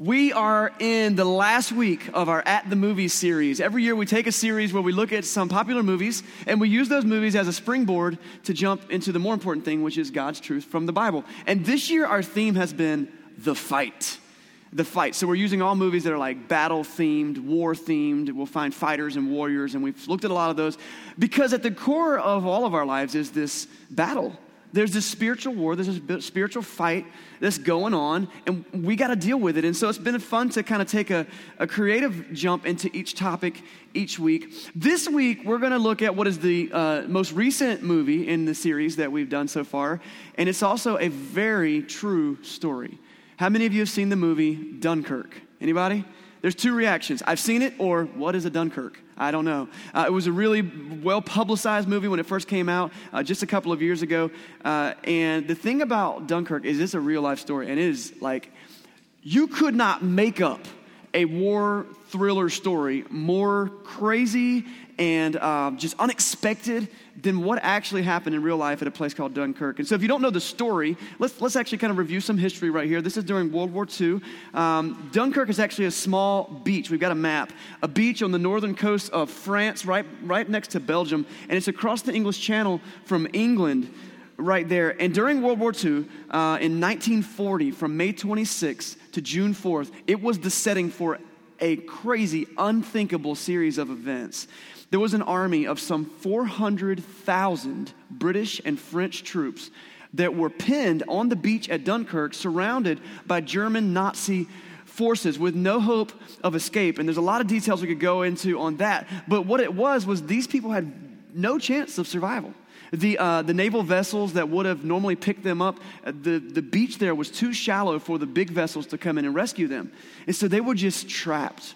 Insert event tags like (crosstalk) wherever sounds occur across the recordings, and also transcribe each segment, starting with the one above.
We are in the last week of our At the Movies series. Every year we take a series where we look at some popular movies and we use those movies as a springboard to jump into the more important thing, which is God's truth from the Bible. And this year our theme has been the fight. The fight. So we're using all movies that are like battle themed, war themed. We'll find fighters and warriors, and we've looked at a lot of those because at the core of all of our lives is this battle there's this spiritual war, there's this spiritual fight that's going on, and we got to deal with it. And so it's been fun to kind of take a, a creative jump into each topic each week. This week, we're going to look at what is the uh, most recent movie in the series that we've done so far, and it's also a very true story. How many of you have seen the movie Dunkirk? Anybody? There's two reactions. I've seen it, or what is a Dunkirk? I don't know. Uh, it was a really well publicized movie when it first came out uh, just a couple of years ago. Uh, and the thing about Dunkirk is it's a real life story, and it is like you could not make up a war thriller story more crazy and uh, just unexpected than what actually happened in real life at a place called Dunkirk. And so, if you don't know the story, let's, let's actually kind of review some history right here. This is during World War II. Um, Dunkirk is actually a small beach. We've got a map, a beach on the northern coast of France, right, right next to Belgium, and it's across the English Channel from England right there. And during World War II, uh, in 1940, from May 26th to June 4th, it was the setting for a crazy, unthinkable series of events. There was an army of some 400,000 British and French troops that were pinned on the beach at Dunkirk, surrounded by German Nazi forces with no hope of escape. And there's a lot of details we could go into on that. But what it was, was these people had no chance of survival. The, uh, the naval vessels that would have normally picked them up, uh, the, the beach there was too shallow for the big vessels to come in and rescue them. And so they were just trapped.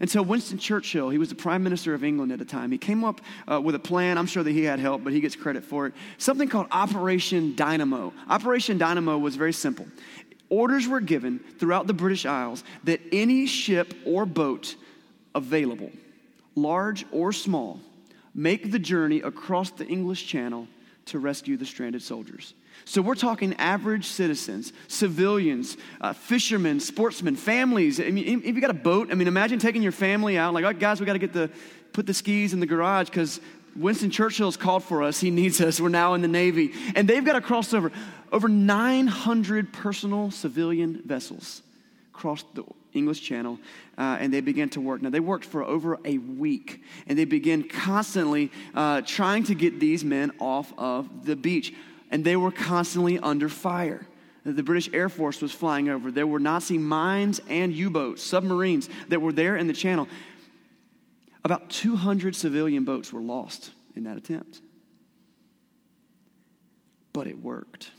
And so Winston Churchill, he was the prime minister of England at the time, he came up uh, with a plan. I'm sure that he had help, but he gets credit for it. Something called Operation Dynamo. Operation Dynamo was very simple. Orders were given throughout the British Isles that any ship or boat available, large or small, make the journey across the English Channel to rescue the stranded soldiers. So we're talking average citizens, civilians, uh, fishermen, sportsmen, families. I mean, if you got a boat, I mean, imagine taking your family out, like, oh, guys, we got to get the put the skis in the garage because Winston Churchill's called for us. He needs us. We're now in the Navy, and they've got to cross over over 900 personal civilian vessels crossed the English Channel, uh, and they began to work. Now, they worked for over a week, and they began constantly uh, trying to get these men off of the beach and they were constantly under fire. The British Air Force was flying over. There were Nazi mines and U boats, submarines that were there in the channel. About 200 civilian boats were lost in that attempt. But it worked.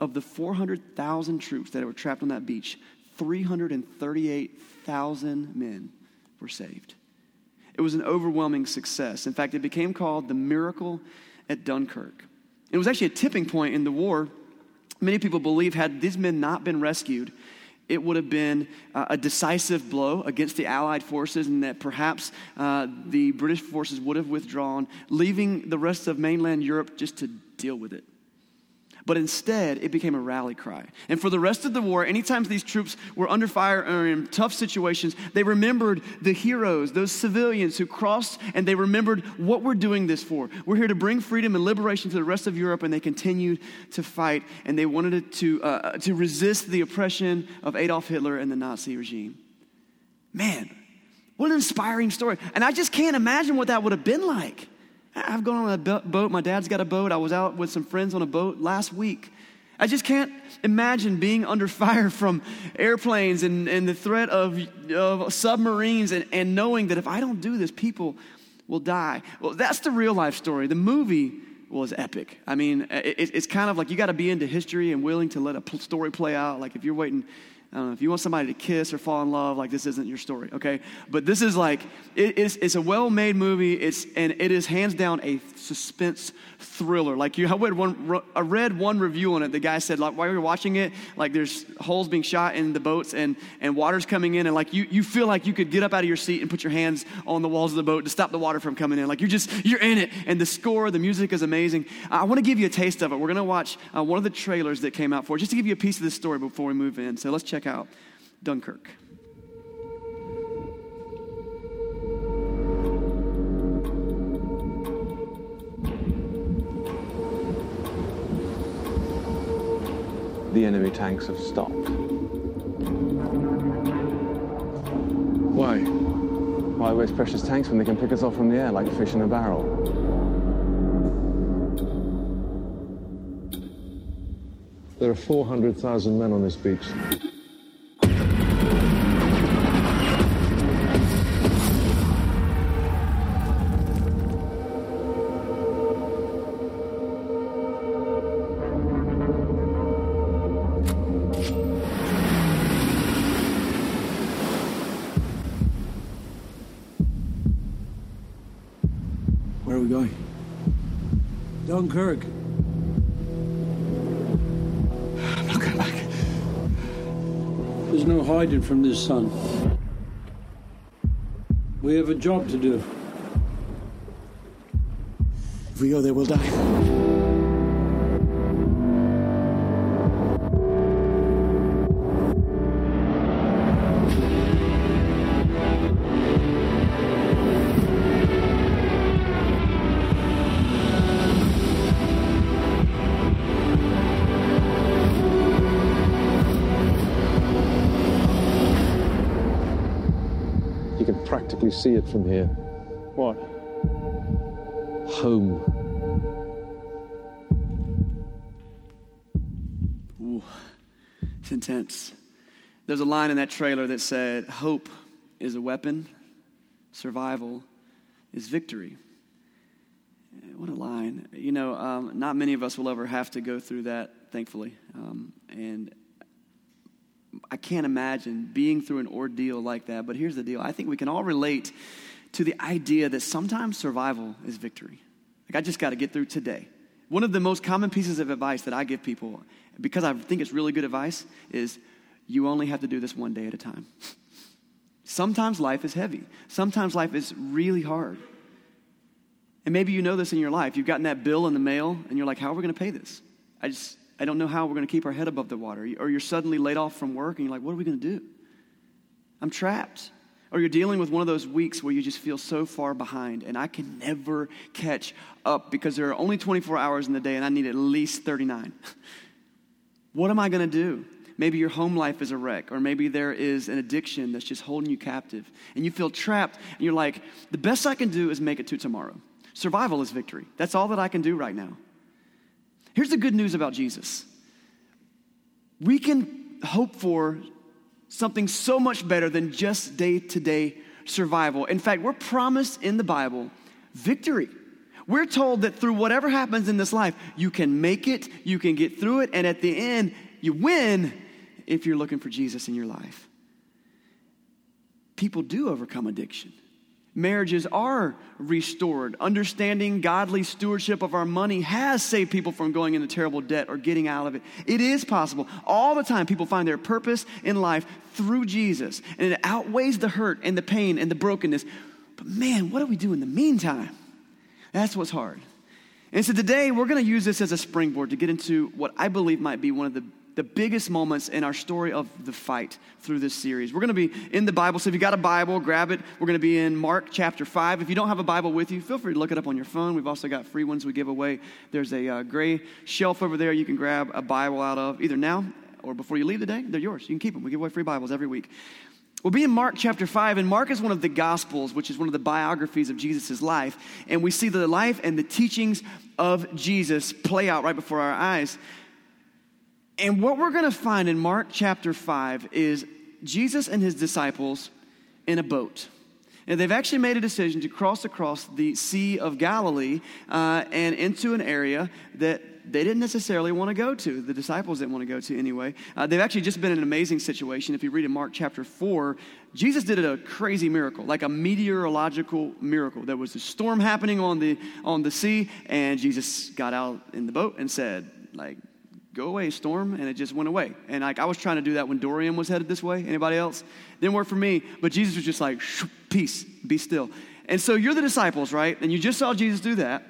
Of the 400,000 troops that were trapped on that beach, 338,000 men were saved. It was an overwhelming success. In fact, it became called the miracle at Dunkirk. It was actually a tipping point in the war. Many people believe had these men not been rescued, it would have been uh, a decisive blow against the Allied forces, and that perhaps uh, the British forces would have withdrawn, leaving the rest of mainland Europe just to deal with it. But instead, it became a rally cry. And for the rest of the war, anytime these troops were under fire or in tough situations, they remembered the heroes, those civilians who crossed, and they remembered what we're doing this for. We're here to bring freedom and liberation to the rest of Europe, and they continued to fight, and they wanted to, uh, to resist the oppression of Adolf Hitler and the Nazi regime. Man, what an inspiring story. And I just can't imagine what that would have been like. I've gone on a boat. My dad's got a boat. I was out with some friends on a boat last week. I just can't imagine being under (laughs) fire from airplanes and, and the threat of, of submarines and, and knowing that if I don't do this, people will die. Well, that's the real life story. The movie was epic. I mean, it, it's kind of like you got to be into history and willing to let a story play out. Like if you're waiting I don't know, if you want somebody to kiss or fall in love, like this isn't your story, okay? But this is like, it, it's, it's a well made movie, it's, and it is hands down a suspense thriller. Like you, I read one, I read one review on it. The guy said, like, while you're watching it, like there's holes being shot in the boats and, and water's coming in, and like you, you feel like you could get up out of your seat and put your hands on the walls of the boat to stop the water from coming in. Like you're just, you're in it. And the score, the music is amazing. I want to give you a taste of it. We're to watch uh, one of the trailers that came out for it, just to give you a piece of the story before we move in. So let's check out Dunkirk. The enemy tanks have stopped. Why? Why waste precious tanks when they can pick us off from the air like fish in a barrel? There are 400,000 men on this beach. Dunkirk. I'm not going back. There's no hiding from this sun. We have a job to do. If we go there, we'll die. Practically see it from here. What? Home. Ooh, it's intense. There's a line in that trailer that said, Hope is a weapon, survival is victory. What a line. You know, um, not many of us will ever have to go through that, thankfully. Um, and I can't imagine being through an ordeal like that. But here's the deal I think we can all relate to the idea that sometimes survival is victory. Like, I just got to get through today. One of the most common pieces of advice that I give people, because I think it's really good advice, is you only have to do this one day at a time. (laughs) Sometimes life is heavy, sometimes life is really hard. And maybe you know this in your life. You've gotten that bill in the mail, and you're like, how are we going to pay this? I just, I don't know how we're going to keep our head above the water. Or you're suddenly laid off from work, and you're like, what are we going to do? I'm trapped. Or you're dealing with one of those weeks where you just feel so far behind, and I can never catch up because there are only 24 hours in the day, and I need at least 39. (laughs) what am I going to do? Maybe your home life is a wreck, or maybe there is an addiction that's just holding you captive, and you feel trapped, and you're like, the best I can do is make it to tomorrow. Survival is victory. That's all that I can do right now. Here's the good news about Jesus we can hope for something so much better than just day to day survival. In fact, we're promised in the Bible victory. We're told that through whatever happens in this life, you can make it, you can get through it, and at the end, you win if you're looking for Jesus in your life. People do overcome addiction. Marriages are restored. Understanding godly stewardship of our money has saved people from going into terrible debt or getting out of it. It is possible. All the time, people find their purpose in life through Jesus, and it outweighs the hurt and the pain and the brokenness. But man, what do we do in the meantime? That's what's hard. And so today, we're going to use this as a springboard to get into what I believe might be one of the the biggest moments in our story of the fight through this series. We're going to be in the Bible. So if you got a Bible, grab it. We're going to be in Mark chapter 5. If you don't have a Bible with you, feel free to look it up on your phone. We've also got free ones we give away. There's a uh, gray shelf over there you can grab a Bible out of either now or before you leave the day. They're yours. You can keep them. We give away free Bibles every week. We'll be in Mark chapter 5, and Mark is one of the Gospels, which is one of the biographies of Jesus' life. And we see the life and the teachings of Jesus play out right before our eyes. And what we're going to find in Mark chapter 5 is Jesus and his disciples in a boat. And they've actually made a decision to cross across the Sea of Galilee uh, and into an area that they didn't necessarily want to go to. The disciples didn't want to go to anyway. Uh, they've actually just been in an amazing situation. If you read in Mark chapter 4, Jesus did a crazy miracle, like a meteorological miracle. There was a storm happening on the, on the sea, and Jesus got out in the boat and said, like, go away storm and it just went away. And like i was trying to do that when dorian was headed this way. Anybody else? Didn't work for me but jesus was just like peace be still. And so you're the disciples right? And you just saw jesus do that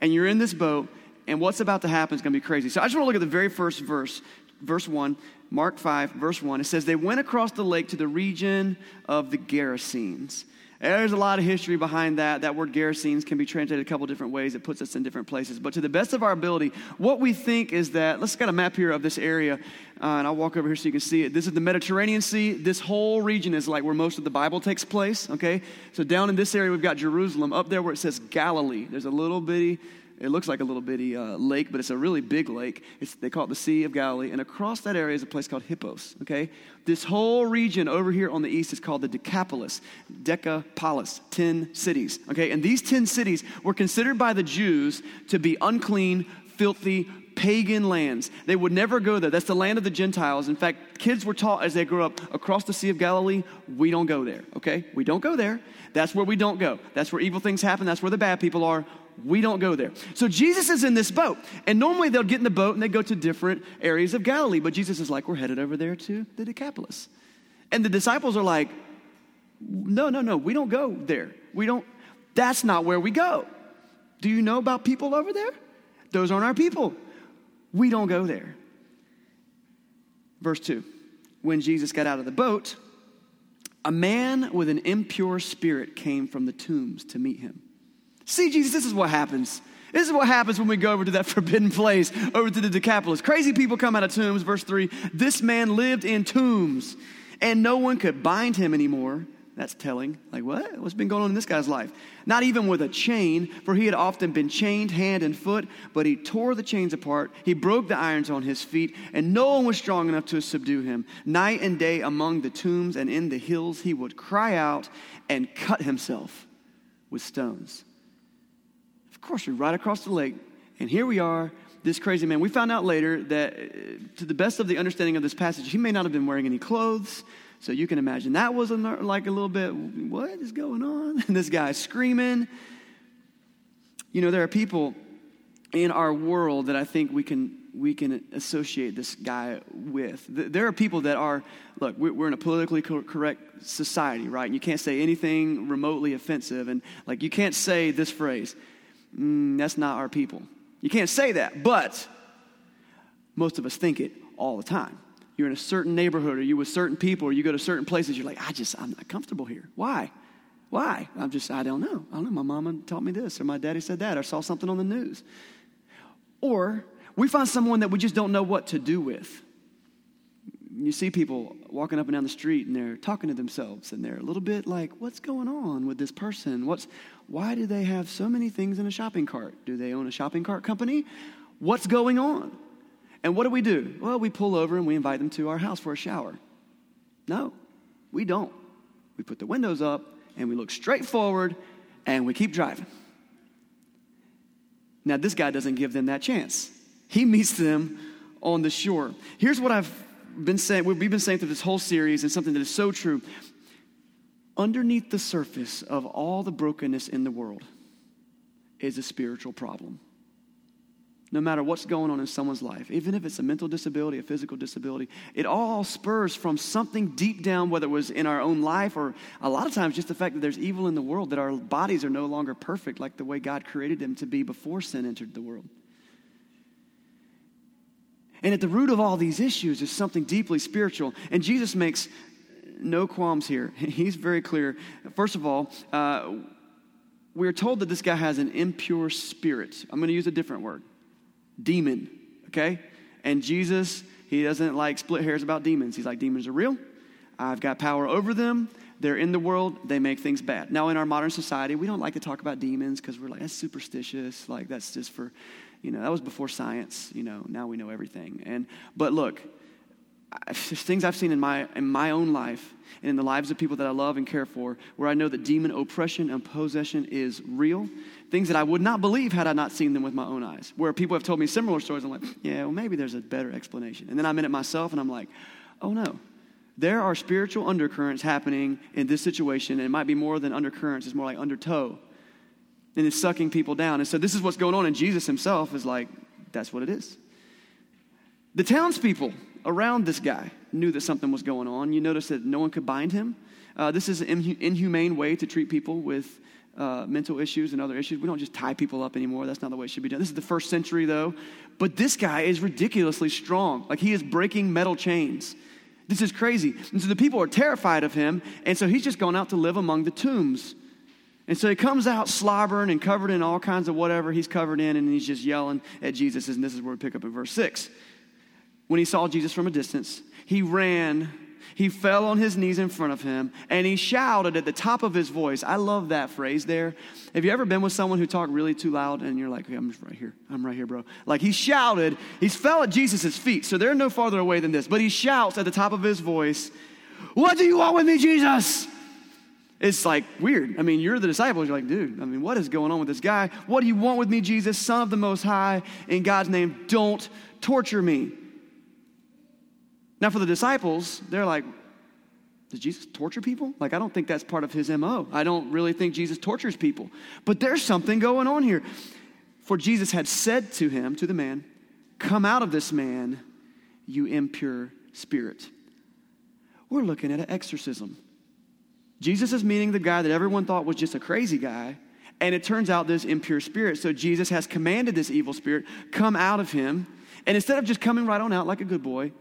and you're in this boat and what's about to happen is going to be crazy. So i just want to look at the very first verse verse 1, Mark 5, verse 1. It says, They went across the lake to the region of the Gerasenes. There's a lot of history behind that. That word Gerasenes can be translated a couple different ways. It puts us in different places. But to the best of our ability, what we think is that, let's get a map here of this area, uh, and I'll walk over here so you can see it. This is the Mediterranean Sea. This whole region is like where most of the Bible takes place, okay? So down in this area, we've got Jerusalem. Up there where it says Galilee, there's a little bitty it looks like a little bitty uh, lake, but it's a really big lake. It's, they call it the Sea of Galilee. And across that area is a place called Hippos, okay? This whole region over here on the east is called the Decapolis, Decapolis, 10 cities, okay? And these 10 cities were considered by the Jews to be unclean, filthy, pagan lands. They would never go there. That's the land of the Gentiles. In fact, kids were taught as they grew up across the Sea of Galilee, we don't go there, okay? We don't go there. That's where we don't go. That's where evil things happen. That's where the bad people are. We don't go there. So Jesus is in this boat. And normally they'll get in the boat and they go to different areas of Galilee. But Jesus is like, we're headed over there to the Decapolis. And the disciples are like, no, no, no, we don't go there. We don't, that's not where we go. Do you know about people over there? Those aren't our people. We don't go there. Verse 2 When Jesus got out of the boat, a man with an impure spirit came from the tombs to meet him. See, Jesus, this is what happens. This is what happens when we go over to that (laughs) forbidden place, over to the Decapolis. Crazy people come out of tombs. Verse 3 This man lived in tombs, and no one could bind him anymore. That's telling. Like, what? What's been going on in this guy's life? Not even with a chain, for he had often been chained hand and foot, but he tore the chains apart. He broke the irons on his feet, and no one was strong enough to subdue him. Night and day among the tombs and in the hills, he would cry out and cut himself with stones. Of course, we're right across the lake, and here we are, this crazy man. We found out later that, uh, to the best of the understanding of this passage, he may not have been wearing any clothes. So you can imagine that was like a little bit, what is going on? And (laughs) this guy's screaming. You know, there are people in our world that I think we can we can associate this guy with. There are people that are, look, we're in a politically correct society, right? And you can't say anything remotely offensive. And like, you can't say this phrase, mm, that's not our people. You can't say that, but most of us think it all the time. You're in a certain neighborhood, or you're with certain people, or you go to certain places, you're like, I just, I'm not comfortable here. Why? Why? I'm just, I don't know. I don't know. My mama taught me this, or my daddy said that, or saw something on the news. Or we find someone that we just don't know what to do with. You see people walking up and down the street and they're talking to themselves and they're a little bit like, what's going on with this person? What's, why do they have so many things in a shopping cart? Do they own a shopping cart company? What's going on? And what do we do? Well, we pull over and we invite them to our house for a shower. No, we don't. We put the windows up and we look straight forward and we keep driving. Now, this guy doesn't give them that chance. He meets them on the shore. Here's what I've been saying, we've been saying through this whole series, and something that is so true. Underneath the surface of all the brokenness in the world is a spiritual problem. No matter what's going on in someone's life, even if it's a mental disability, a physical disability, it all spurs from something deep down, whether it was in our own life or a lot of times just the fact that there's evil in the world, that our bodies are no longer perfect like the way God created them to be before sin entered the world. And at the root of all these issues is something deeply spiritual. And Jesus makes no qualms here. (laughs) He's very clear. First of all, uh, we're told that this guy has an impure spirit. I'm going to use a different word demon, okay? And Jesus, he doesn't like split hairs about demons. He's like, demons are real. I've got power over them. They're in the world. They make things bad. Now, in our modern society, we don't like to talk about demons because we're like, that's superstitious. Like, that's just for you know, that was before science. You know, now we know everything. And but look, there's things I've seen in my in my own life and in the lives of people that I love and care for, where I know that demon oppression and possession is real. Things that I would not believe had I not seen them with my own eyes. Where people have told me similar stories, I'm like, yeah, well, maybe there's a better explanation. And then I'm in it myself, and I'm like, oh no, there are spiritual undercurrents happening in this situation, and it might be more than undercurrents; it's more like undertow and it's sucking people down. And so this is what's going on. And Jesus himself is like, that's what it is. The townspeople around this guy knew that something was going on. You notice that no one could bind him. Uh, this is an inhumane way to treat people with uh, mental issues and other issues. We don't just tie people up anymore. That's not the way it should be done. This is the first century, though. But this guy is ridiculously strong. Like he is breaking metal chains. This is crazy. And so the people are terrified of him. And so he's just gone out to live among the tombs. And so he comes out slobbering and covered in all kinds of whatever he's covered in, and he's just yelling at Jesus. And this is where we pick up in verse 6. When he saw Jesus from a distance, he ran he fell on his knees in front of him and he shouted at the top of his voice. I love that phrase there. Have you ever been with someone who talked really too loud and you're like, I'm just right here. I'm right here, bro. Like he shouted, he fell at Jesus' feet, so they're no farther away than this, but he shouts at the top of his voice, What do you want with me, Jesus? It's like weird. I mean, you're the disciples. You're like, dude, I mean, what is going on with this guy? What do you want with me, Jesus, Son of the Most High? In God's name, don't torture me. Now, for the disciples, they're like, does Jesus torture people? Like, I don't think that's part of his MO. I don't really think Jesus tortures people. But there's something going on here. For Jesus had said to him, to the man, Come out of this man, you impure spirit. We're looking at an exorcism. Jesus is meeting the guy that everyone thought was just a crazy guy, and it turns out this impure spirit. So Jesus has commanded this evil spirit, come out of him. And instead of just coming right on out like a good boy,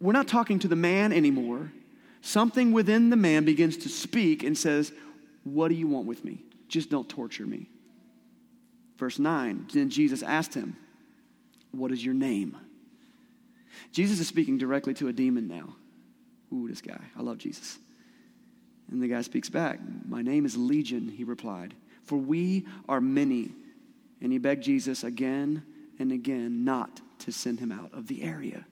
we're not talking to the man anymore. Something within the man begins to speak and says, What do you want with me? Just don't torture me. Verse 9 Then Jesus asked him, What is your name? Jesus is speaking directly to a demon now. Ooh, this guy. I love Jesus. And the guy speaks back, My name is Legion, he replied, for we are many. And he begged Jesus again and again not to send him out of the area.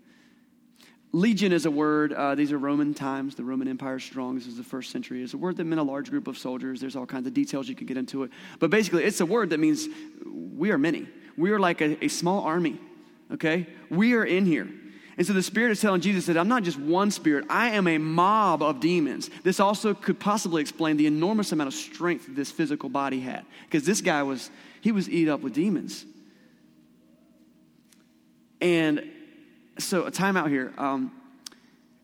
Legion is a word, uh, these are Roman times. The Roman Empire strong. This is the first century. It's a word that meant a large group of soldiers. There's all kinds of details you can get into it. But basically, it's a word that means we are many. We are like a, a small army, okay? We are in here. And so the Spirit is telling Jesus that I'm not just one spirit, I am a mob of demons. This also could possibly explain the enormous amount of strength this physical body had. Because this guy was, he was eat up with demons. And so a timeout here. Um,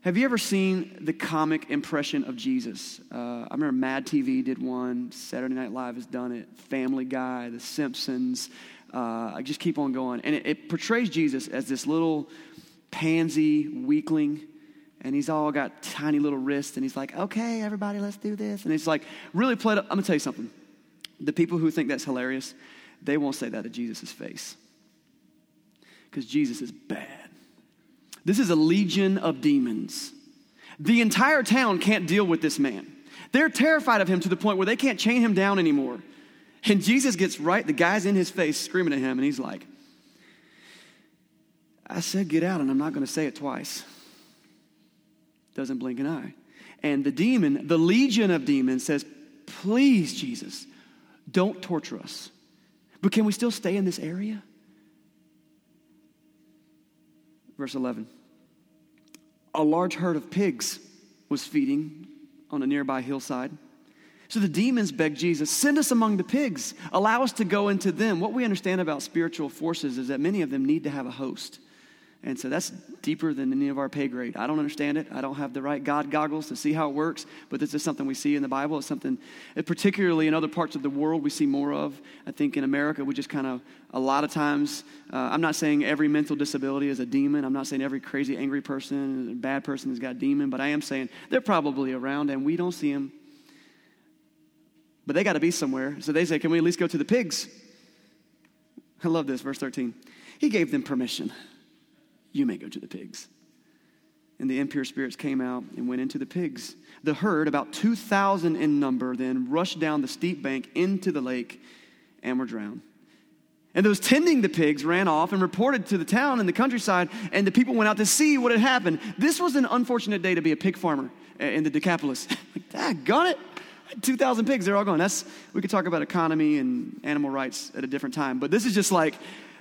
have you ever seen the comic impression of Jesus? Uh, I remember Mad TV did one. Saturday Night Live has done it. Family Guy, The Simpsons. Uh, I just keep on going, and it, it portrays Jesus as this little pansy weakling and he's all got tiny little wrists and he's like okay everybody let's do this and it's like really played i'm gonna tell you something the people who think that's hilarious they won't say that to jesus' face because jesus is bad this is a legion of demons. The entire town can't deal with this man. They're terrified of him to the point where they can't chain him down anymore. And Jesus gets right, the guy's in his face screaming at him, and he's like, I said, get out, and I'm not going to say it twice. Doesn't blink an eye. And the demon, the legion of demons, says, Please, Jesus, don't torture us. But can we still stay in this area? Verse 11 a large herd of pigs was feeding on a nearby hillside. So the demons begged Jesus, send us among the pigs, allow us to go into them. What we understand about spiritual forces is that many of them need to have a host. And so that's deeper than any of our pay grade. I don't understand it. I don't have the right God goggles to see how it works, but this is something we see in the Bible. It's something, particularly in other parts of the world, we see more of. I think in America, we just kind of, a lot of times, uh, I'm not saying every mental disability is a demon. I'm not saying every crazy, angry person, bad person has got a demon, but I am saying they're probably around and we don't see them. But they got to be somewhere. So they say, Can we at least go to the pigs? I love this, verse 13. He gave them permission. You may go to the pigs. And the impure spirits came out and went into the pigs. The herd, about 2,000 in number, then rushed down the steep bank into the lake and were drowned. And those tending the pigs ran off and reported to the town and the countryside, and the people went out to see what had happened. This was an unfortunate day to be a pig farmer uh, in the Decapolis. (laughs) like, got it. 2,000 pigs, they're all gone. That's, we could talk about economy and animal rights at a different time, but this is just like,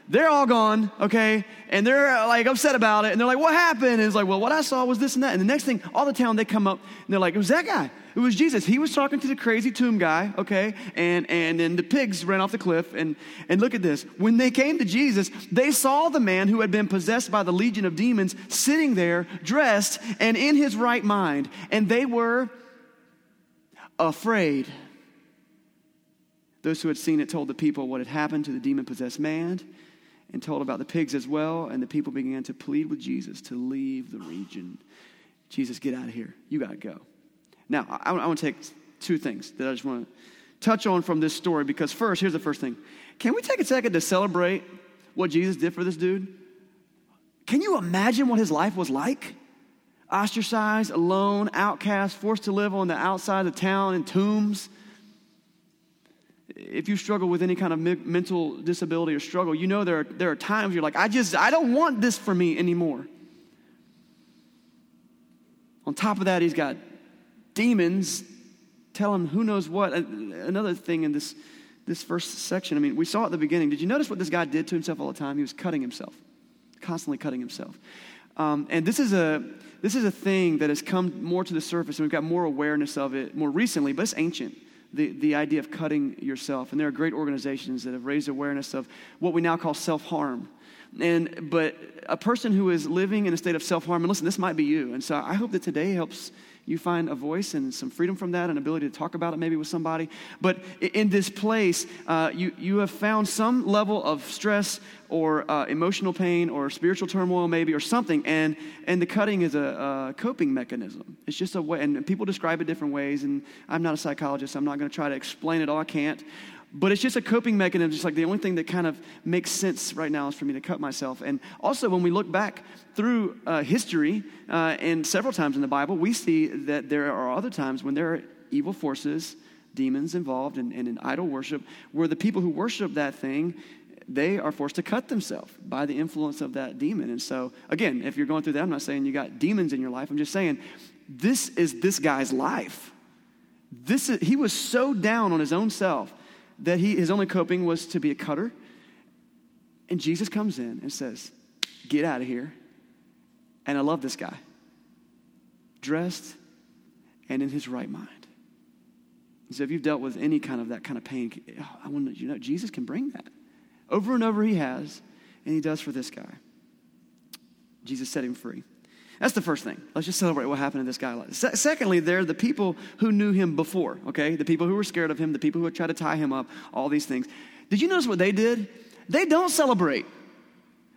they're all gone, okay? And they're uh, like upset about it. And they're like, what happened? And it's like, well, what I saw was this and that. And the next thing, all the town, they come up and they're like, it was that guy. It was Jesus. He was talking to the crazy tomb guy, okay? And and then the pigs ran off the cliff. And and look at this. When they came to Jesus, they saw the man who had been possessed by the legion of demons sitting there, dressed and in his right mind. And they were afraid. Those who had seen it told the people what had happened to the demon possessed man and told about the pigs as well. And the people began to plead with Jesus to leave the region. Jesus, get out of here. You got to go. Now, I, I want to take two things that I just want to touch on from this story because, first, here's the first thing. Can we take a second to celebrate what Jesus did for this dude? Can you imagine what his life was like? Ostracized, alone, outcast, forced to live on the outside of town in tombs. If you struggle with any kind of mental disability or struggle, you know there are, there are times you're like, I just, I don't want this for me anymore. On top of that, he's got demons tell him who knows what. Another thing in this, this first section, I mean, we saw at the beginning. Did you notice what this guy did to himself all the time? He was cutting himself, constantly cutting himself. Um, and this is, a, this is a thing that has come more to the surface, and we've got more awareness of it more recently, but it's ancient. The, the idea of cutting yourself. And there are great organizations that have raised awareness of what we now call self harm. And, but a person who is living in a state of self harm, and listen, this might be you. And so I hope that today helps you find a voice and some freedom from that, and ability to talk about it maybe with somebody. But in this place, uh, you, you have found some level of stress or uh, emotional pain or spiritual turmoil, maybe, or something, and, and the cutting is a, a coping mechanism. It's just a way, and people describe it different ways, and I'm not a psychologist, I'm not going to try to explain it all, I can't. But it's just a coping mechanism, just like the only thing that kind of makes sense right now is for me to cut myself. And also, when we look back through uh, history uh, and several times in the Bible, we see that there are other times when there are evil forces, demons involved, and, and in idol worship, where the people who worship that thing they are forced to cut themselves by the influence of that demon. And so, again, if you're going through that, I'm not saying you got demons in your life. I'm just saying this is this guy's life. This is, he was so down on his own self that he, his only coping was to be a cutter. And Jesus comes in and says, Get out of here. And I love this guy. Dressed and in his right mind. So if you've dealt with any kind of that kind of pain, I want you know Jesus can bring that. Over and over he has, and he does for this guy. Jesus set him free. That's the first thing. Let's just celebrate what happened to this guy. Se- secondly, there are the people who knew him before, okay? The people who were scared of him, the people who would try to tie him up, all these things. Did you notice what they did? They don't celebrate.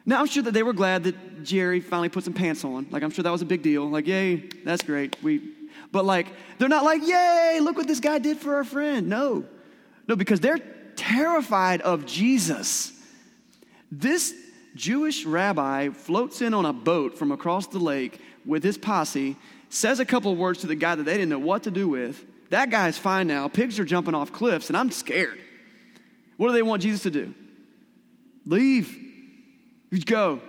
Now, I'm sure that they were glad that Jerry finally put some pants on. Like, I'm sure that was a big deal. Like, yay, that's great. We, but like, they're not like, yay, look what this guy did for our friend. No. No, because they're terrified of Jesus. This Jewish rabbi floats in on a boat from across the lake with his posse, says a couple of words to the guy that they didn't know what to do with. That guy's fine now. Pigs are jumping off cliffs, and I'm scared. What do they want Jesus to do? Leave. You Go.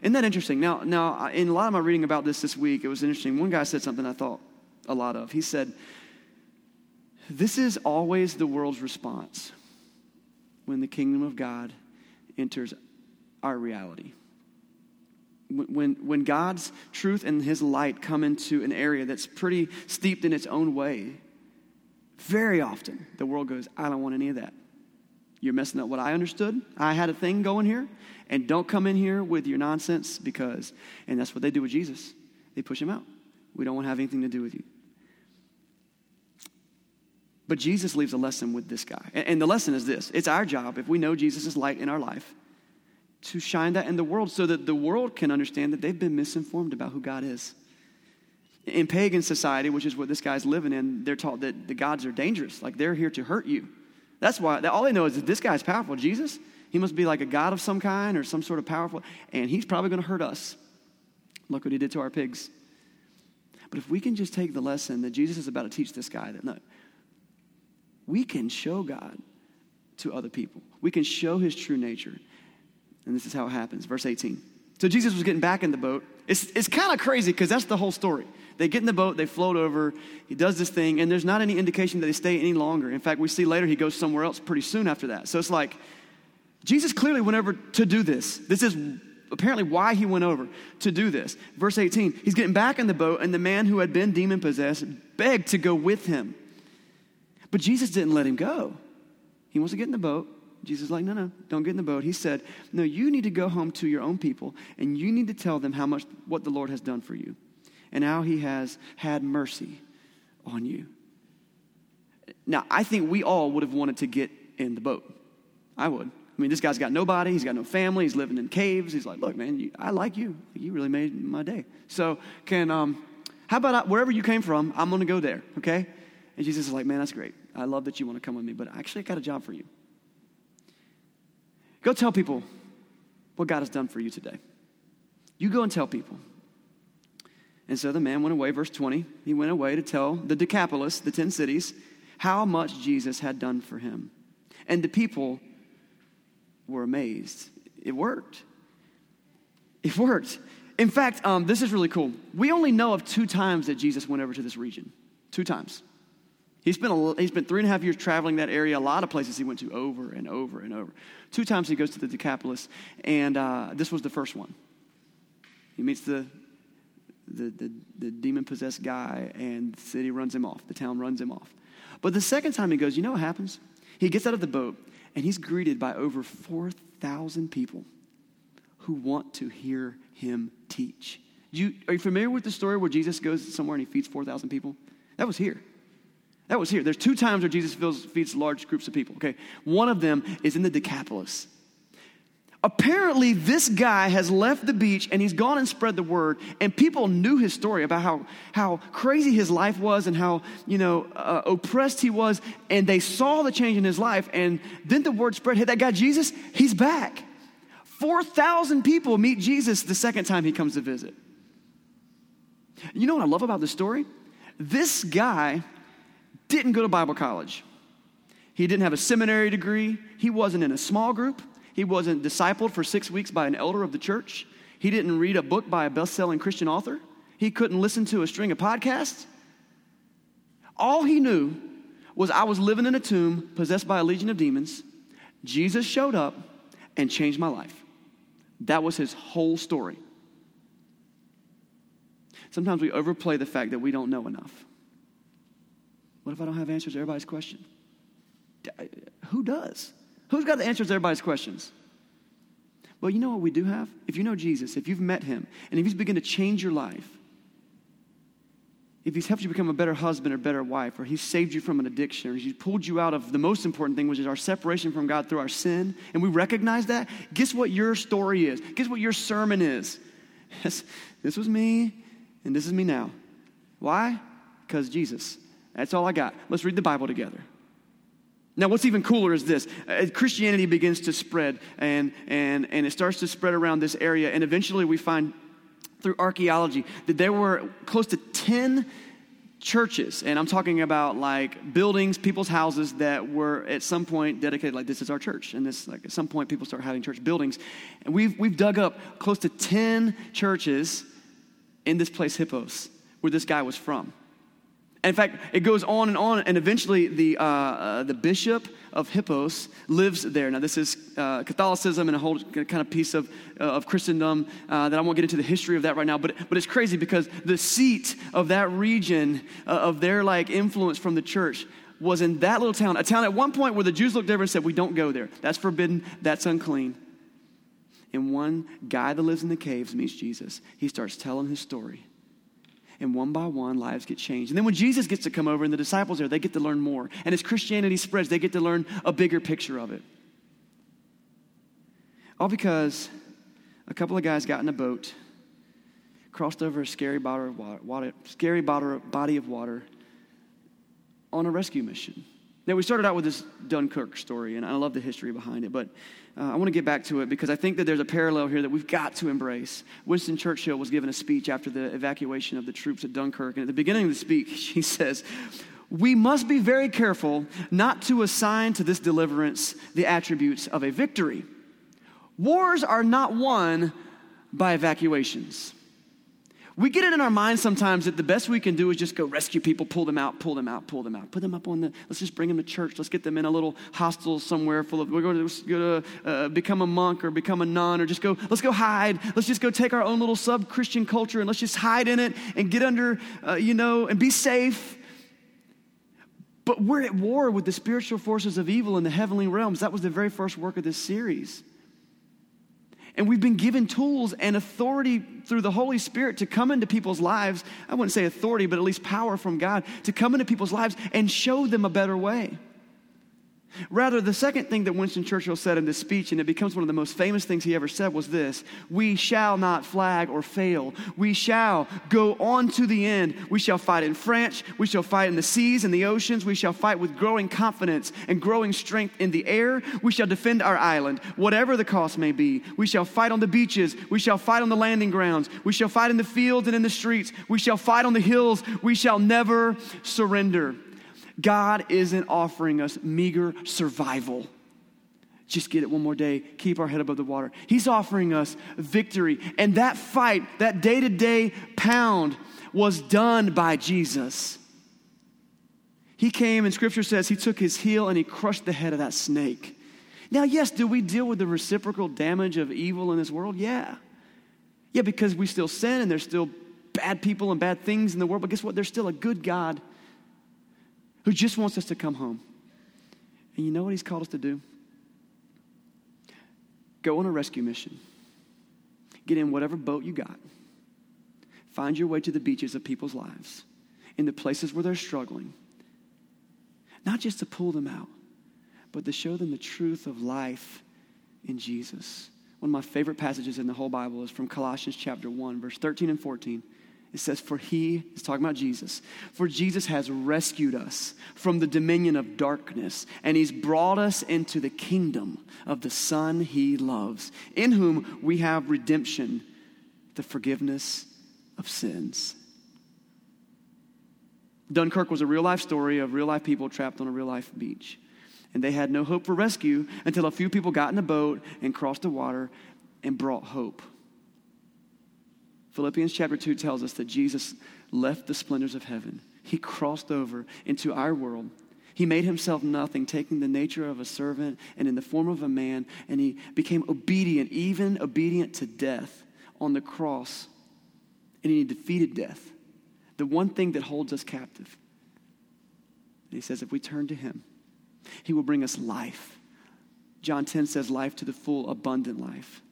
Isn't that interesting? Now, now, in a lot of my reading about this this week, it was interesting. One guy said something I thought a lot of. He said, This is always the world's response when the kingdom of God enters our reality. When, when God's truth and His light come into an area that's pretty steeped in its own way, very often the world goes, I don't want any of that. You're messing up what I understood. I had a thing going here, and don't come in here with your nonsense because, and that's what they do with Jesus. They push him out. We don't want to have anything to do with you. But Jesus leaves a lesson with this guy. And the lesson is this it's our job, if we know Jesus is light in our life, to shine that in the world so that the world can understand that they've been misinformed about who God is. In pagan society, which is what this guy's living in, they're taught that the gods are dangerous, like they're here to hurt you. That's why all they know is that this guy's powerful. Jesus, he must be like a god of some kind or some sort of powerful, and he's probably going to hurt us. Look what he did to our pigs. But if we can just take the lesson that Jesus is about to teach this guy, that no, we can show God to other people. We can show his true nature. And this is how it happens. Verse 18. So Jesus was getting back in the boat. It's, it's kind of crazy because that's the whole story. They get in the boat, they float over, he does this thing, and there's not any indication that they stay any longer. In fact, we see later he goes somewhere else pretty soon after that. So it's like, Jesus clearly went over to do this. This is apparently why he went over to do this. Verse 18, he's getting back in the boat, and the man who had been demon possessed begged to go with him. But Jesus didn't let him go. He wants to get in the boat. Jesus is like, no, no, don't get in the boat. He said, no, you need to go home to your own people and you need to tell them how much, what the Lord has done for you and how he has had mercy on you. Now, I think we all would have wanted to get in the boat. I would. I mean, this guy's got nobody. He's got no family. He's living in caves. He's like, look, man, you, I like you. You really made my day. So, can um, how about I, wherever you came from? I'm going to go there. Okay? And Jesus is like, man, that's great. I love that you want to come with me, but actually, I got a job for you. Go tell people what God has done for you today. You go and tell people. And so the man went away, verse 20. He went away to tell the Decapolis, the 10 cities, how much Jesus had done for him. And the people were amazed. It worked. It worked. In fact, um, this is really cool. We only know of two times that Jesus went over to this region. Two times. He spent, a, he spent three and a half years traveling that area, a lot of places he went to over and over and over. Two times he goes to the Decapolis, and uh, this was the first one. He meets the, the, the, the demon possessed guy, and the city runs him off. The town runs him off. But the second time he goes, you know what happens? He gets out of the boat, and he's greeted by over 4,000 people who want to hear him teach. You, are you familiar with the story where Jesus goes somewhere and he feeds 4,000 people? That was here. That was here. There's two times where Jesus feeds large groups of people. Okay, one of them is in the Decapolis. Apparently, this guy has left the beach and he's gone and spread the word, and people knew his story about how, how crazy his life was and how, you know, uh, oppressed he was, and they saw the change in his life, and then the word spread, hey, that guy Jesus, he's back. 4,000 people meet Jesus the second time he comes to visit. You know what I love about this story? This guy didn't go to Bible college. He didn't have a seminary degree. He wasn't in a small group. He wasn't discipled for six weeks by an elder of the church. He didn't read a book by a best selling Christian author. He couldn't listen to a string of podcasts. All he knew was I was living in a tomb possessed by a legion of demons. Jesus showed up and changed my life. That was his whole story. Sometimes we overplay the fact that we don't know enough. What if I don't have answers to everybody's question? Who does? Who's got the answers to everybody's questions? Well, you know what we do have? If you know Jesus, if you've met him, and if he's begun to change your life, if he's helped you become a better husband or better wife, or he's saved you from an addiction, or he's pulled you out of the most important thing, which is our separation from God through our sin, and we recognize that, guess what your story is? Guess what your sermon is? (laughs) This was me, and this is me now. Why? Because Jesus. That's all I got. Let's read the Bible together. Now, what's even cooler is this uh, Christianity begins to spread, and, and, and it starts to spread around this area. And eventually, we find through archaeology that there were close to 10 churches, and I'm talking about like buildings, people's houses that were at some point dedicated, like this is our church. And this, like at some point, people start having church buildings. And we've, we've dug up close to 10 churches in this place, Hippos, where this guy was from. In fact, it goes on and on, and eventually the, uh, uh, the bishop of Hippos lives there. Now, this is uh, Catholicism and a whole kind of piece of, uh, of Christendom uh, that I won't get into the history of that right now, but, but it's crazy because the seat of that region, uh, of their like influence from the church, was in that little town, a town at one point where the Jews looked over and said, We don't go there. That's forbidden, that's unclean. And one guy that lives in the caves meets Jesus. He starts telling his story and one by one, lives get changed. And then when Jesus gets to come over and the disciples are, they get to learn more. And as Christianity spreads, they get to learn a bigger picture of it. All because a couple of guys got in a boat, crossed over a scary body of water, water scary body of water on a rescue mission. Now, we started out with this Dunkirk story, and I love the history behind it, but uh, I want to get back to it because I think that there's a parallel here that we've got to embrace. Winston Churchill was given a speech after the evacuation of the troops at Dunkirk, and at the beginning of the speech, (laughs) he says, We must be very careful not to assign to this deliverance the attributes of a victory. Wars are not won by evacuations. We get it in our minds sometimes that the best we can do is just go rescue people, pull them out, pull them out, pull them out, put them up on the, let's just bring them to church. Let's get them in a little hostel somewhere full of, we're going to, go to uh, become a monk or become a nun or just go, let's go hide. Let's just go take our own little sub Christian culture and let's just hide in it and get under, uh, you know, and be safe. But we're at war with the spiritual forces of evil in the heavenly realms. That was the very first work of this series. And we've been given tools and authority through the Holy Spirit to come into people's lives. I wouldn't say authority, but at least power from God to come into people's lives and show them a better way. Rather, the second thing that Winston Churchill said in this speech, and it becomes one of the most famous things he ever said, was this We shall not flag or fail. We shall go on to the end. We shall fight in France. We shall fight in the seas and the oceans. We shall fight with growing confidence and growing strength in the air. We shall defend our island, whatever the cost may be. We shall fight on the beaches. We shall fight on the landing grounds. We shall fight in the fields and in the streets. We shall fight on the hills. We shall never surrender. God isn't offering us meager survival. Just get it one more day, keep our head above the water. He's offering us victory. And that fight, that day to day pound, was done by Jesus. He came, and scripture says he took his heel and he crushed the head of that snake. Now, yes, do we deal with the reciprocal damage of evil in this world? Yeah. Yeah, because we still sin and there's still bad people and bad things in the world, but guess what? There's still a good God who just wants us to come home. And you know what he's called us to do? Go on a rescue mission. Get in whatever boat you got. Find your way to the beaches of people's lives, in the places where they're struggling. Not just to pull them out, but to show them the truth of life in Jesus. One of my favorite passages in the whole Bible is from Colossians chapter 1, verse 13 and 14. It says, For he, is talking about Jesus, for Jesus has rescued us from the dominion of darkness, and he's brought us into the kingdom of the Son he loves, in whom we have redemption, the forgiveness of sins. Dunkirk was a real life story of real life people trapped on a real life beach. And they had no hope for rescue until a few people got in a boat and crossed the water and brought hope. Philippians chapter 2 tells us that Jesus left the splendors of heaven. He crossed over into our world. He made himself nothing, taking the nature of a servant and in the form of a man, and he became obedient, even obedient to death on the cross. And he defeated death, the one thing that holds us captive. And he says, if we turn to him, he will bring us life. John 10 says, life to the full, abundant life.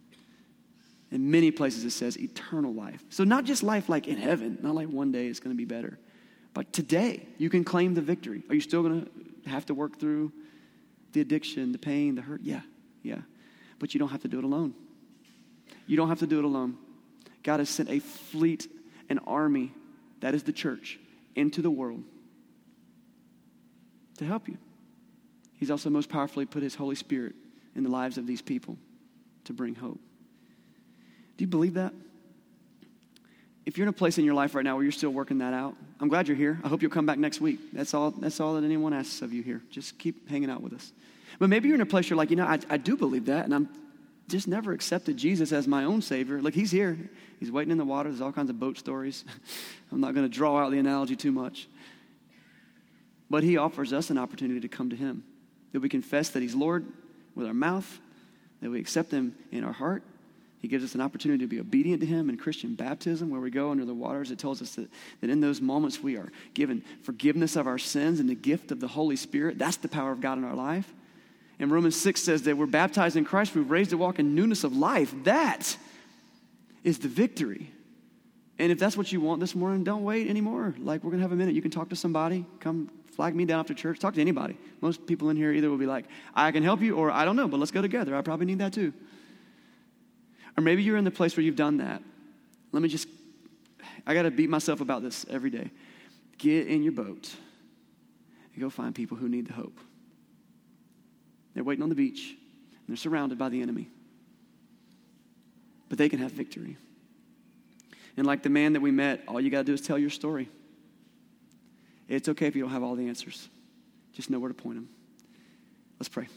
In many places, it says eternal life. So, not just life like in heaven, not like one day it's going to be better, but today you can claim the victory. Are you still going to have to work through the addiction, the pain, the hurt? Yeah, yeah. But you don't have to do it alone. You don't have to do it alone. God has sent a fleet, an army, that is the church, into the world to help you. He's also most powerfully put his Holy Spirit in the lives of these people to bring hope. Do you believe that? If you're in a place in your life right now where you're still working that out, I'm glad you're here. I hope you'll come back next week. That's all, that's all that anyone asks of you here. Just keep hanging out with us. But maybe you're in a place you're like, you know, I, I do believe that, and I'm just never accepted Jesus as my own Savior. Like, He's here. He's waiting in the water. There's all kinds of boat stories. (laughs) I'm not going to draw out the analogy too much. But He offers us an opportunity to come to Him, that we confess that He's Lord with our mouth, that we accept Him in our heart, he gives us an opportunity to be obedient to Him in Christian baptism, where we go under the waters. It tells us that, that in those moments we are given forgiveness of our sins and the gift of the Holy Spirit. That's the power of God in our life. And Romans 6 says that we're baptized in Christ, we've raised to walk in newness of life. That is the victory. And if that's what you want this morning, don't wait anymore. Like, we're going to have a minute. You can talk to somebody. Come flag me down after church. Talk to anybody. Most people in here either will be like, I can help you, or I don't know, but let's go together. I probably need that too. Or maybe you're in the place where you've done that. Let me just, I got to beat myself about this every day. Get in your boat and go find people who need the hope. They're waiting on the beach and they're surrounded by the enemy. But they can have victory. And like the man that we met, all you got to do is tell your story. It's okay if you don't have all the answers, just know where to point them. Let's pray.